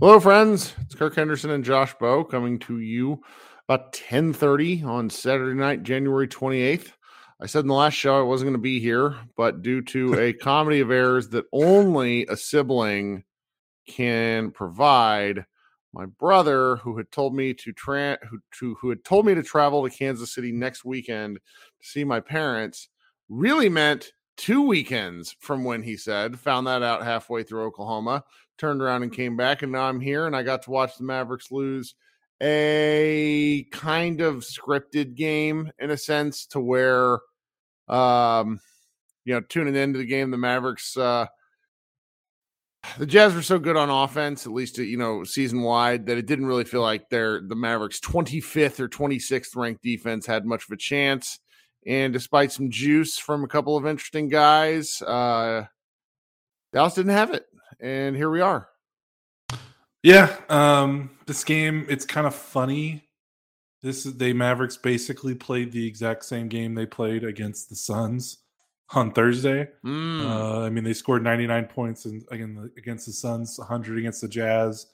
Hello, friends. It's Kirk Henderson and Josh Bowe coming to you about 10:30 on Saturday night, January 28th. I said in the last show I wasn't going to be here, but due to a comedy of errors that only a sibling can provide, my brother, who had told me to tra- who, to, who had told me to travel to Kansas City next weekend to see my parents, really meant two weekends from when he said. Found that out halfway through Oklahoma turned around and came back, and now I'm here, and I got to watch the Mavericks lose a kind of scripted game in a sense to where um you know tuning into the game the mavericks uh the jazz were so good on offense at least you know season wide that it didn't really feel like their the mavericks 25th or 26th ranked defense had much of a chance. And despite some juice from a couple of interesting guys uh dallas didn't have it and here we are. Yeah, um, this game it's kind of funny. This is they Mavericks basically played the exact same game they played against the Suns on Thursday. Mm. Uh, I mean, they scored 99 points and again against the Suns, 100 against the Jazz.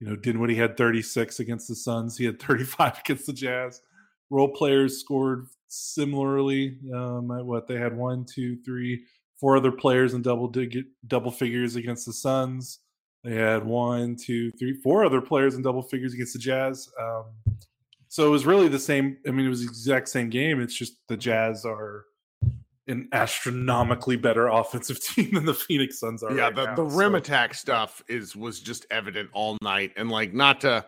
You know, Dinwiddie had 36 against the Suns. He had 35 against the Jazz. Role players scored similarly. Um, what they had one, two, three, four other players in double digit double figures against the Suns. They had one, two, three, four other players in double figures against the Jazz. Um, so it was really the same. I mean, it was the exact same game. It's just the Jazz are an astronomically better offensive team than the Phoenix Suns are. Yeah, right the, now, the rim so. attack stuff is was just evident all night, and like not to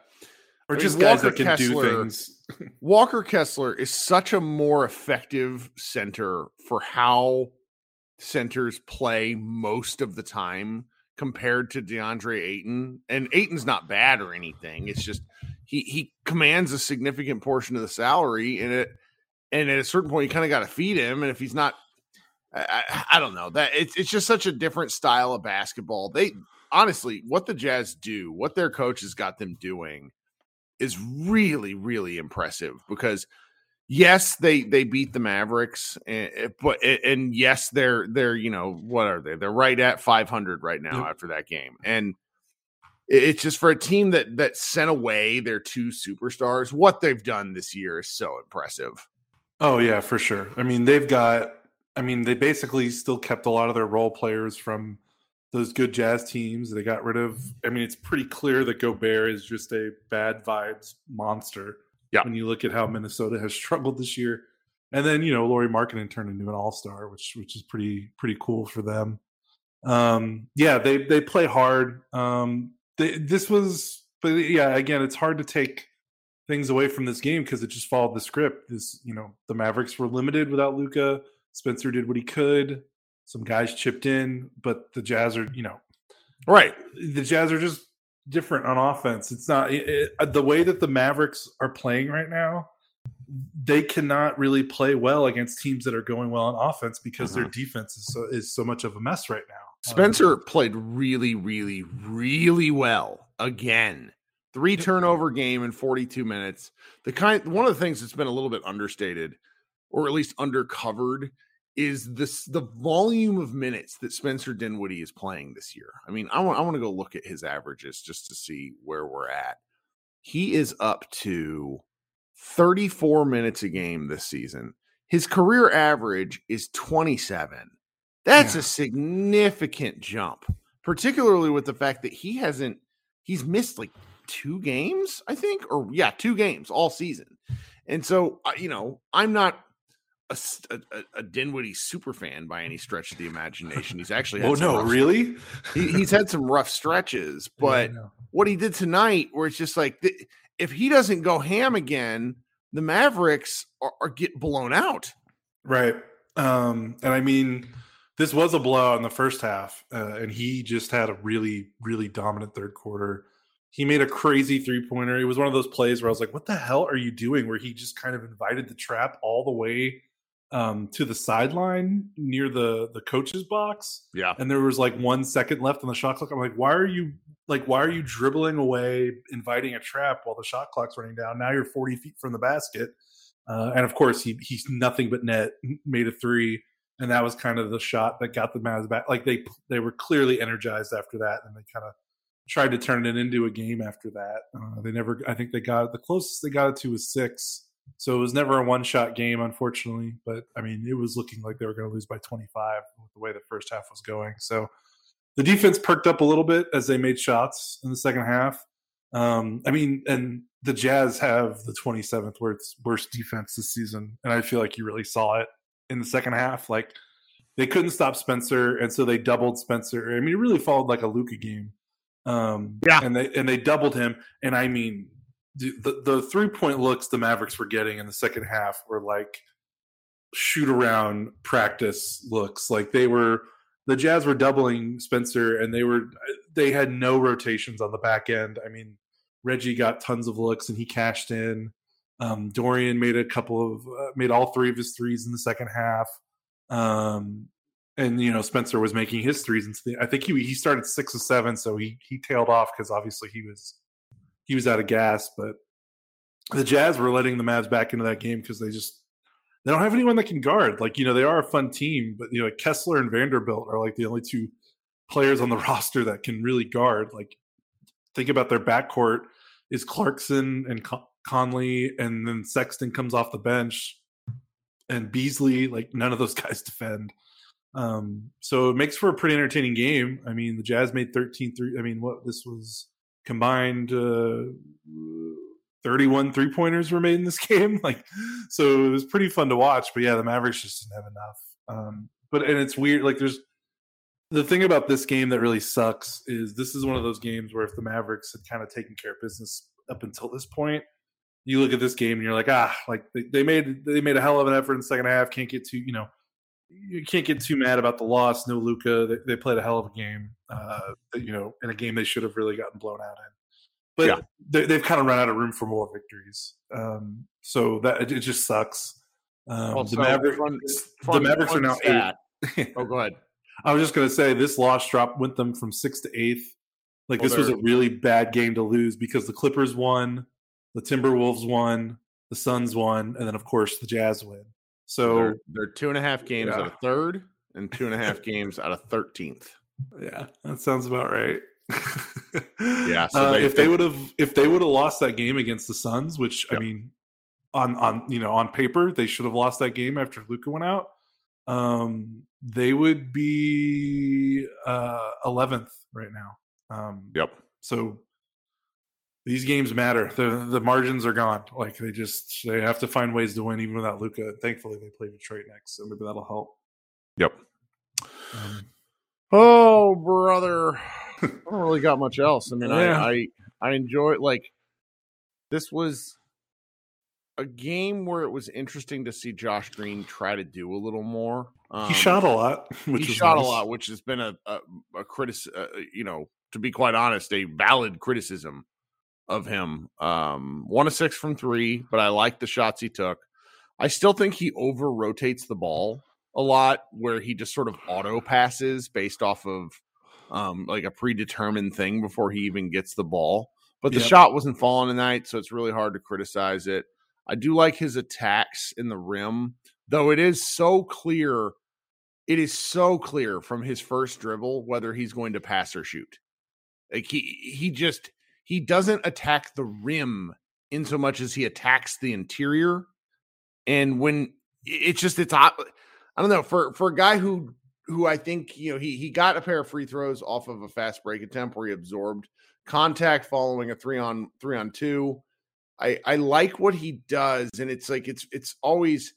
or just mean, guys Walker that can Kessler, do things. Walker Kessler is such a more effective center for how centers play most of the time compared to DeAndre Ayton. And Ayton's not bad or anything. It's just he he commands a significant portion of the salary and it and at a certain point you kind of got to feed him and if he's not I, I, don't know that it's it's just such a different style of basketball. They honestly, what the Jazz do, what their coach has got them doing, is really really impressive because yes, they they beat the Mavericks, and, eh, but and yes, they're they're you know what are they? They're right at 500 right now yep. after that game, and it's just for a team that that sent away their two superstars. What they've done this year is so impressive. Oh yeah, for sure. I mean, they've got. I mean, they basically still kept a lot of their role players from those good jazz teams. They got rid of. I mean, it's pretty clear that Gobert is just a bad vibes monster yeah. When you look at how Minnesota has struggled this year, and then you know Lauri Markkanen turned into an All Star, which which is pretty pretty cool for them. Um, yeah, they they play hard. Um, they, this was, but yeah, again, it's hard to take things away from this game because it just followed the script. This, you know, the Mavericks were limited without Luka. Spencer did what he could. Some guys chipped in, but the Jazz are, you know, right. The Jazz are just different on offense. It's not it, it, uh, the way that the Mavericks are playing right now. They cannot really play well against teams that are going well on offense because their mm-hmm. defense is so, is so much of a mess right now. Spencer um, played really, really, really well again. Three turnover game in 42 minutes. The kind one of the things that's been a little bit understated, or at least undercovered, is this the volume of minutes that Spencer Dinwiddie is playing this year. I mean, I want I want to go look at his averages just to see where we're at. He is up to 34 minutes a game this season. His career average is 27. That's yeah. a significant jump, particularly with the fact that he hasn't he's missed like two games, I think, or yeah, two games all season. And so, uh, you know, I'm not a, a, a, Dinwiddie super fan by any stretch of the imagination. He's actually oh no, really? he, he's had some rough stretches, but yeah, what he did tonight, where it's just like if he doesn't go ham again, the Mavericks are, are get blown out. Right, um, and I mean, this was a blowout in the first half, uh, and he just had a really, really dominant third quarter. He made a crazy three pointer. It was one of those plays where I was like, "What the hell are you doing?" Where he just kind of invited the trap all the way um, to the sideline near the the coach's box. Yeah, and there was like one second left on the shot clock. I'm like, why are you like why are you dribbling away, inviting a trap while the shot clock's running down? Now you're 40 feet from the basket, uh, and of course he he's nothing but net. Made a three, and that was kind of the shot that got the Mavs back. Like they they were clearly energized after that, and they kind of tried to turn it into a game after that. Uh, they never. I think they got the closest they got it to was six. So it was never a one shot game, unfortunately. But I mean, it was looking like they were going to lose by 25 with the way the first half was going. So the defense perked up a little bit as they made shots in the second half. Um, I mean, and the Jazz have the 27th worst, worst defense this season. And I feel like you really saw it in the second half. Like they couldn't stop Spencer. And so they doubled Spencer. I mean, it really followed like a Luka game. Um, yeah. And they, and they doubled him. And I mean, the, the three point looks the Mavericks were getting in the second half were like shoot around practice looks. Like they were, the Jazz were doubling Spencer and they were, they had no rotations on the back end. I mean, Reggie got tons of looks and he cashed in. Um, Dorian made a couple of uh, made all three of his threes in the second half. Um, and you know Spencer was making his threes. Into the, I think he he started six or seven, so he he tailed off because obviously he was he was out of gas. But the Jazz were letting the Mavs back into that game because they just they don't have anyone that can guard. Like you know they are a fun team, but you know Kessler and Vanderbilt are like the only two players on the roster that can really guard. Like think about their backcourt is Clarkson and Con- Conley, and then Sexton comes off the bench, and Beasley. Like none of those guys defend. Um, so it makes for a pretty entertaining game. I mean, the Jazz made 13 three. I mean, what this was combined uh, 31 three pointers were made in this game. Like, so it was pretty fun to watch. But yeah, the Mavericks just didn't have enough. Um, but and it's weird. Like, there's the thing about this game that really sucks is this is one of those games where if the Mavericks had kind of taken care of business up until this point, you look at this game and you're like, ah, like they, they made they made a hell of an effort in the second half. Can't get too, you know, you can't get too mad about the loss. No Luka, they, they played a hell of a game. Uh, you know, in a game they should have really gotten blown out in. But yeah. they, have kind of run out of room for more victories. Um, so that it, it just sucks. Um, also, the Mavericks, fun, fun, the Mavericks are now stat. eight. oh, go ahead. I was just going to say this loss drop went them from sixth to eighth. Like well, this was a really bad game to lose because the Clippers won, the Timberwolves won, the Suns won, and then of course the Jazz win. So they're, they're two and a half games yeah. out of third and two and a half games out of thirteenth. Yeah, that sounds about right. yeah. So uh, they, if they would have if they would have lost that game against the Suns, which yep. I mean, on on you know on paper they should have lost that game after Luka went out. Um, they would be uh 11th right now. Um, yep. So these games matter. The the margins are gone. Like they just they have to find ways to win even without Luka. Thankfully, they play Detroit next, so maybe that'll help. Yep. Um, oh, brother. I don't really got much else. I mean, yeah. I, I I enjoy like this was a game where it was interesting to see Josh Green try to do a little more. Um, he shot a lot. he shot nice. a lot, which has been a a, a critic. Uh, you know, to be quite honest, a valid criticism of him. Um, one of six from three, but I like the shots he took. I still think he over rotates the ball a lot, where he just sort of auto passes based off of um, like a predetermined thing before he even gets the ball. But the yep. shot wasn't falling tonight, so it's really hard to criticize it. I do like his attacks in the rim, though it is so clear. It is so clear from his first dribble whether he's going to pass or shoot. Like he he just he doesn't attack the rim in so much as he attacks the interior. And when it's just it's I don't know for for a guy who who I think you know he he got a pair of free throws off of a fast break attempt where he absorbed contact following a three on three on two. I I like what he does, and it's like it's it's always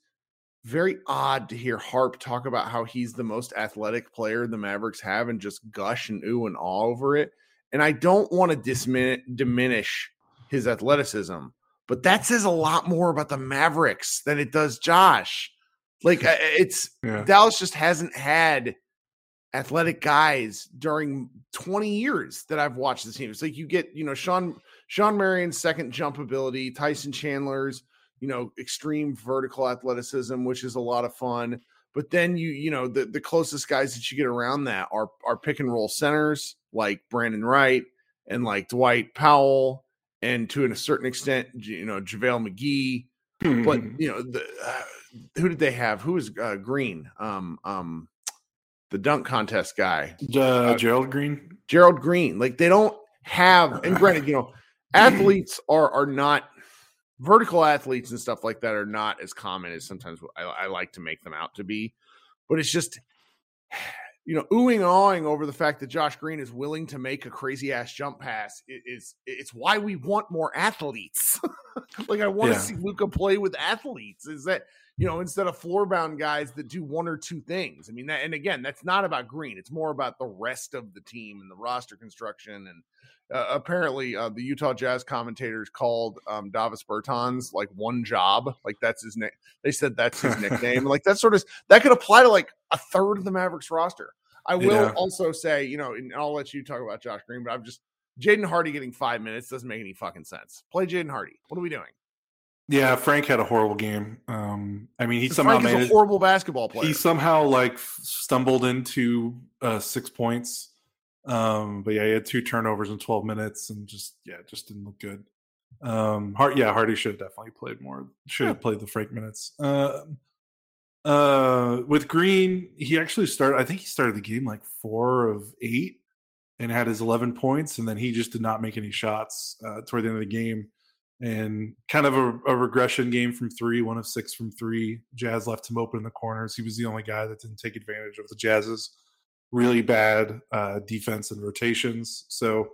very odd to hear Harp talk about how he's the most athletic player the Mavericks have and just gush and ooh and awe over it. And I don't want to dismin- diminish his athleticism, but that says a lot more about the Mavericks than it does Josh. Like it's yeah. Dallas just hasn't had athletic guys during 20 years that I've watched the team. It's like you get, you know, Shawn Shawn Marion's second jump ability, Tyson Chandler's, you know, extreme vertical athleticism, which is a lot of fun. But then you, you know, the, the closest guys that you get around that are are pick and roll centers like Brandan Wright and like Dwight Powell, and to a certain extent, you know, JaVale McGee. but you know, the, uh, who did they have? Who was uh, Green? Um, um, the dunk contest guy, uh, Gerald Green. Gerald Green. Like they don't have and granted, you know, athletes are are not vertical athletes and stuff like that are not as common as sometimes I, I like to make them out to be. But it's just you know, oohing and awing over the fact that Josh Green is willing to make a crazy ass jump pass is it's why we want more athletes. like I want yeah. to see Luka play with athletes. Is that you know instead of floor bound guys that do one or two things? I mean, that, and again, that's not about Green. It's more about the rest of the team and the roster construction. And uh, apparently, uh, the Utah Jazz commentators called um, Davis Bertans like one job. Like that's his name. They said that's his nickname. like that sort of that could apply to like a third of the Mavericks roster. I will yeah. also say, you know, and I'll let you talk about Josh Green, but I'm just Jaden Hardy getting five minutes doesn't make any fucking sense. Play Jaden Hardy. What are we doing? Yeah, Frank had a horrible game. Um, I mean, he somehow Frank made a horrible basketball player. He somehow like stumbled into uh, six points. Um, but yeah, he had two turnovers in 12 minutes and just yeah, just didn't look good. Um, Hart, yeah, Hardy should have definitely played more. Should have played the Frank minutes. Uh, uh, with Green, he actually started. I think he started the game like four of eight, and had his eleven points, and then he just did not make any shots uh, toward the end of the game, and kind of a, a, regression game from three, one of six from three. Jazz left him open in the corners. He was the only guy that didn't take advantage of the Jazz's really bad uh, defense and rotations. So,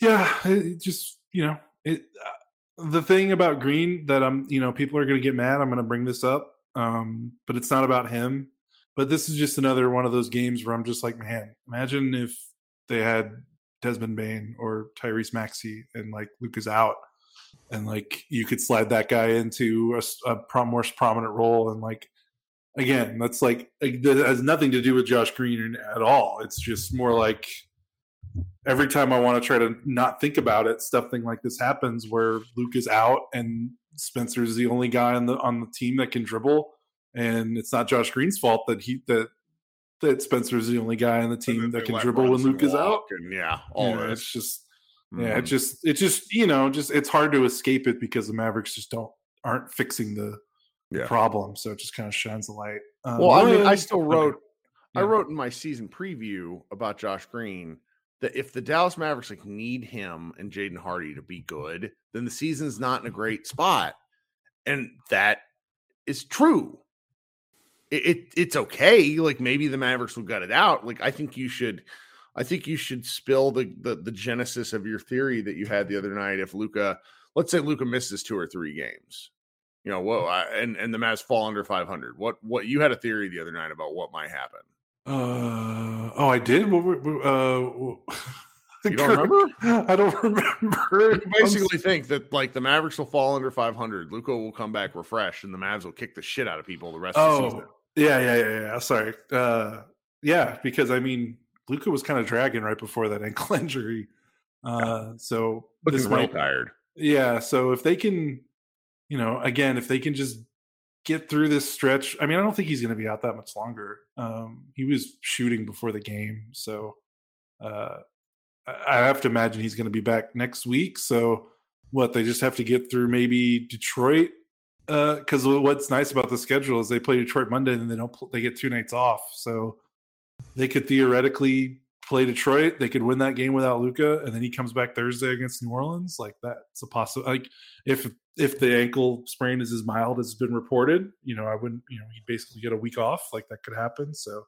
yeah, it just you know it. Uh, the thing about Green that I'm, you know, people are going to get mad. I'm going to bring this up um, but it's not about him. But this is just another one of those games where I'm just like, man, imagine if they had Desmond Bane or Tyrese Maxey and like Luka's out, and like you could slide that guy into a, a prom, more prominent role, and like again, that's like it has nothing to do with Josh Green at all. It's just more like every time I want to try to not think about it, something like this happens where Luke is out and Spencer is the only guy on the on the team that can dribble, and it's not Josh Green's fault that he that that Spencer's the only guy on the team that can dribble when Luke is out. And yeah, all yeah, it's just mm-hmm. yeah, it just it just you know just it's hard to escape it because the Mavericks just don't aren't fixing the yeah. problem, so it just kind of shines a light. Um, well, I mean, I still wrote yeah. I wrote in my season preview about Josh Green that if the Dallas Mavericks like need him and Jaden Hardy to be good, then the season's not in a great spot. And that is true. It, it, it's okay. Like maybe the Mavericks will gut it out. Like I think you should I think you should spill the the, the genesis of your theory that you had the other night if Luka, let's say Luka misses two or three games. You know, whoa, I, and and the Mavs fall under 500. What what you had a theory the other night about what might happen. Uh, oh, I did. What, uh, you don't remember? I don't remember. You basically think that like the Mavericks will fall under 500. Luka will come back refreshed, and the Mavs will kick the shit out of people the rest oh, of the season. Yeah, yeah, yeah, yeah. Sorry. Uh, yeah, because I mean, Luka was kind of dragging right before that ankle injury. Uh, so looking this might, tired. Yeah. So if they can, you know, again, if they can just get through this stretch. I mean, I don't think he's going to be out that much longer. Um, he was shooting before the game, so uh, I have to imagine he's going to be back next week. So, what they just have to get through maybe Detroit because uh, what's nice about the schedule is they play Detroit Monday and they don't they get two nights off, so they could theoretically play Detroit. They could win that game without Luka, and then he comes back Thursday against New Orleans. Like that's a possible. Like if if the ankle sprain is as mild as has been reported, you know, I wouldn't. You know, he'd basically get a week off. Like that could happen. So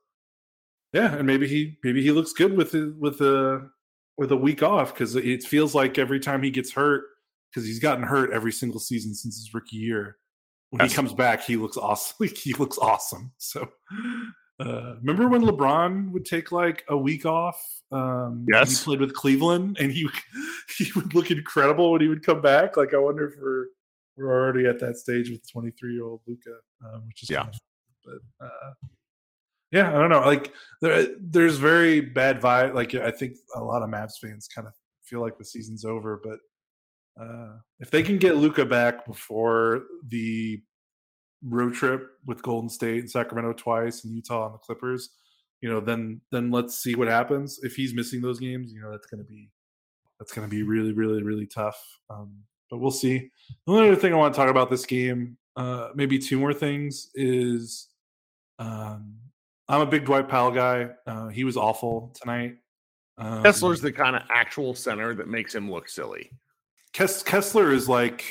yeah, and maybe he maybe he looks good with with a with a week off because it feels like every time he gets hurt because he's gotten hurt every single season since his rookie year. When That's he comes back, he looks awesome. he looks awesome. So uh, remember when LeBron would take like a week off? Um, yes, he played with Cleveland, and he he would look incredible when he would come back. Like I wonder if we're we're already at that stage with 23 year old Luka, um, which is yeah. Kind of, but uh, yeah, I don't know. Like there, there's very bad vibe. Like I think a lot of Mavs fans kind of feel like the season's over, but uh, if they can get Luka back before the road trip with Golden State and Sacramento twice and Utah and the Clippers, you know, then then let's see what happens. If he's missing those games, you know, that's going to be that's going to be really, really, really tough. Um, but we'll see. The only other thing I want to talk about this game, uh, maybe two more things, is um, I'm a big Dwight Powell guy. Uh, he was awful tonight. Um, Kessler's the kind of actual center that makes him look silly. Kess- Kessler is like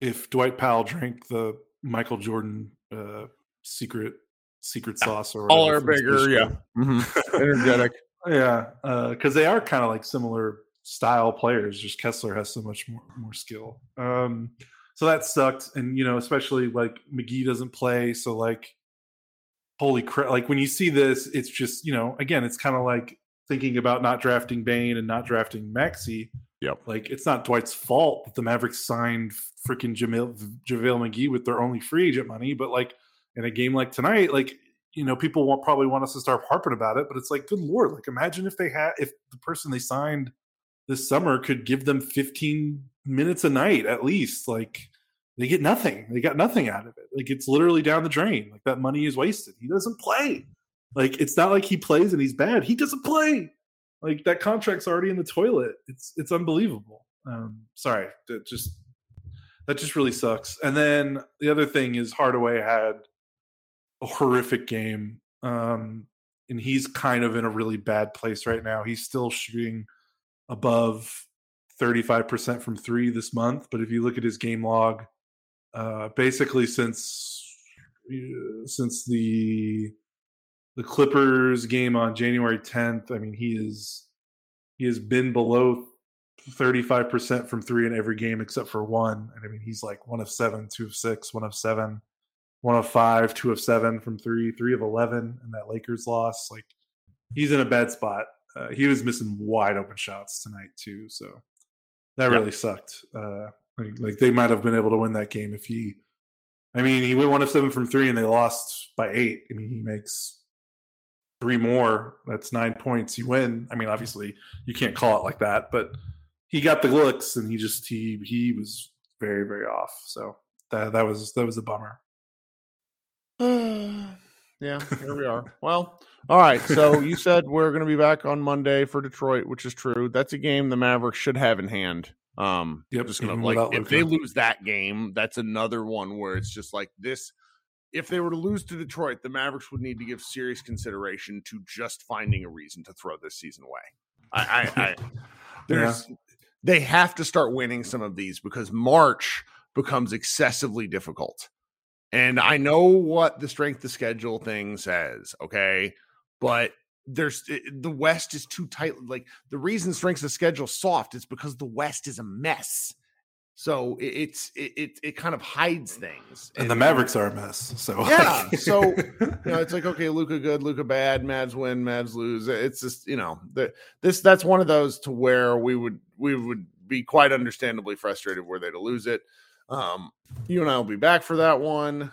if Dwight Powell drank the Michael Jordan uh, secret secret sauce or All are bigger, yeah. Mm-hmm. Energetic. Yeah, because they are kind of like similar style players. Just Kessler has so much more more skill. Um, so that sucked, and you know, especially like McGee doesn't play, so like, holy crap! Like when you see this, it's just you know, again, it's kind of like thinking about not drafting Bane and not drafting Maxey. Yep. Like it's not Dwight's fault that the Mavericks signed freaking Jamil JaVale McGee with their only free agent money, but like in a game like tonight, like you know, people won't probably want us to start harping about it, but it's like, good lord, like imagine if they had if the person they signed this summer could give them 15 minutes a night at least. Like they get nothing. They got nothing out of it. Like it's literally down the drain. Like that money is wasted. He doesn't play. Like it's not like he plays and he's bad. He doesn't play. Like that contract's already in the toilet. It's it's unbelievable. Um, sorry, that just that just really sucks. And then the other thing is Hardaway had a horrific game. Um, and he's kind of in a really bad place right now. He's still shooting above 35% from three this month. But if you look at his game log, uh, basically since uh, since the the Clippers game on January 10th, I mean he is he has been below 35% from three in every game except for one. And I mean he's like one of seven, two of six, one of seven, one of five, two of seven from three, three of 11 in that Lakers loss. Like he's in a bad spot. Uh, he was missing wide open shots tonight too. So that really sucked. Uh, like, like they might have been able to win that game if he. I mean, he went one of seven from three, and they lost by eight. I mean, he makes three more. That's nine points. You win. I mean, obviously, you can't call it like that, but he got the looks, and he just he he was very very off. So that that was that was a bummer. yeah, here we are. Well, all right. So you said we're going to be back on Monday for Detroit, which is true. That's a game the Mavericks should have in hand. Um, Yep, just gonna like if they lose that game, that's another one where it's just like this. If they were to lose to Detroit, the Mavericks would need to give serious consideration to just finding a reason to throw this season away. I, I, I there's they have to start winning some of these because March becomes excessively difficult. And I know what the strength of schedule thing says, okay? But there's eh, the West is too tight. Like the reason strength of schedule soft is because the West is a mess. So it's it, it it kind of hides things. And the Mavericks are a mess. So Yeah, so, you know, it's like okay, Luka good, Luka bad, Mavs win, Mavs lose. It's just you know the this that's one of those to where we would we would be quite understandably frustrated were they to lose it. Um, you and I will be back for that one.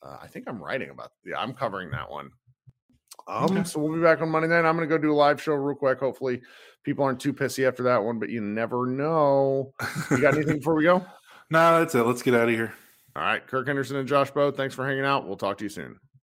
Uh, I think I'm writing about yeah, I'm covering that one. Um, Okay. so we'll be back on Monday night. I'm gonna go do a live show real quick. Hopefully, people aren't too pissy after that one, but you never know. You got anything before we go? nah, that's it. Let's get out of here. All right, Kirk Henderson and Josh Bowe, thanks for hanging out. We'll talk to you soon.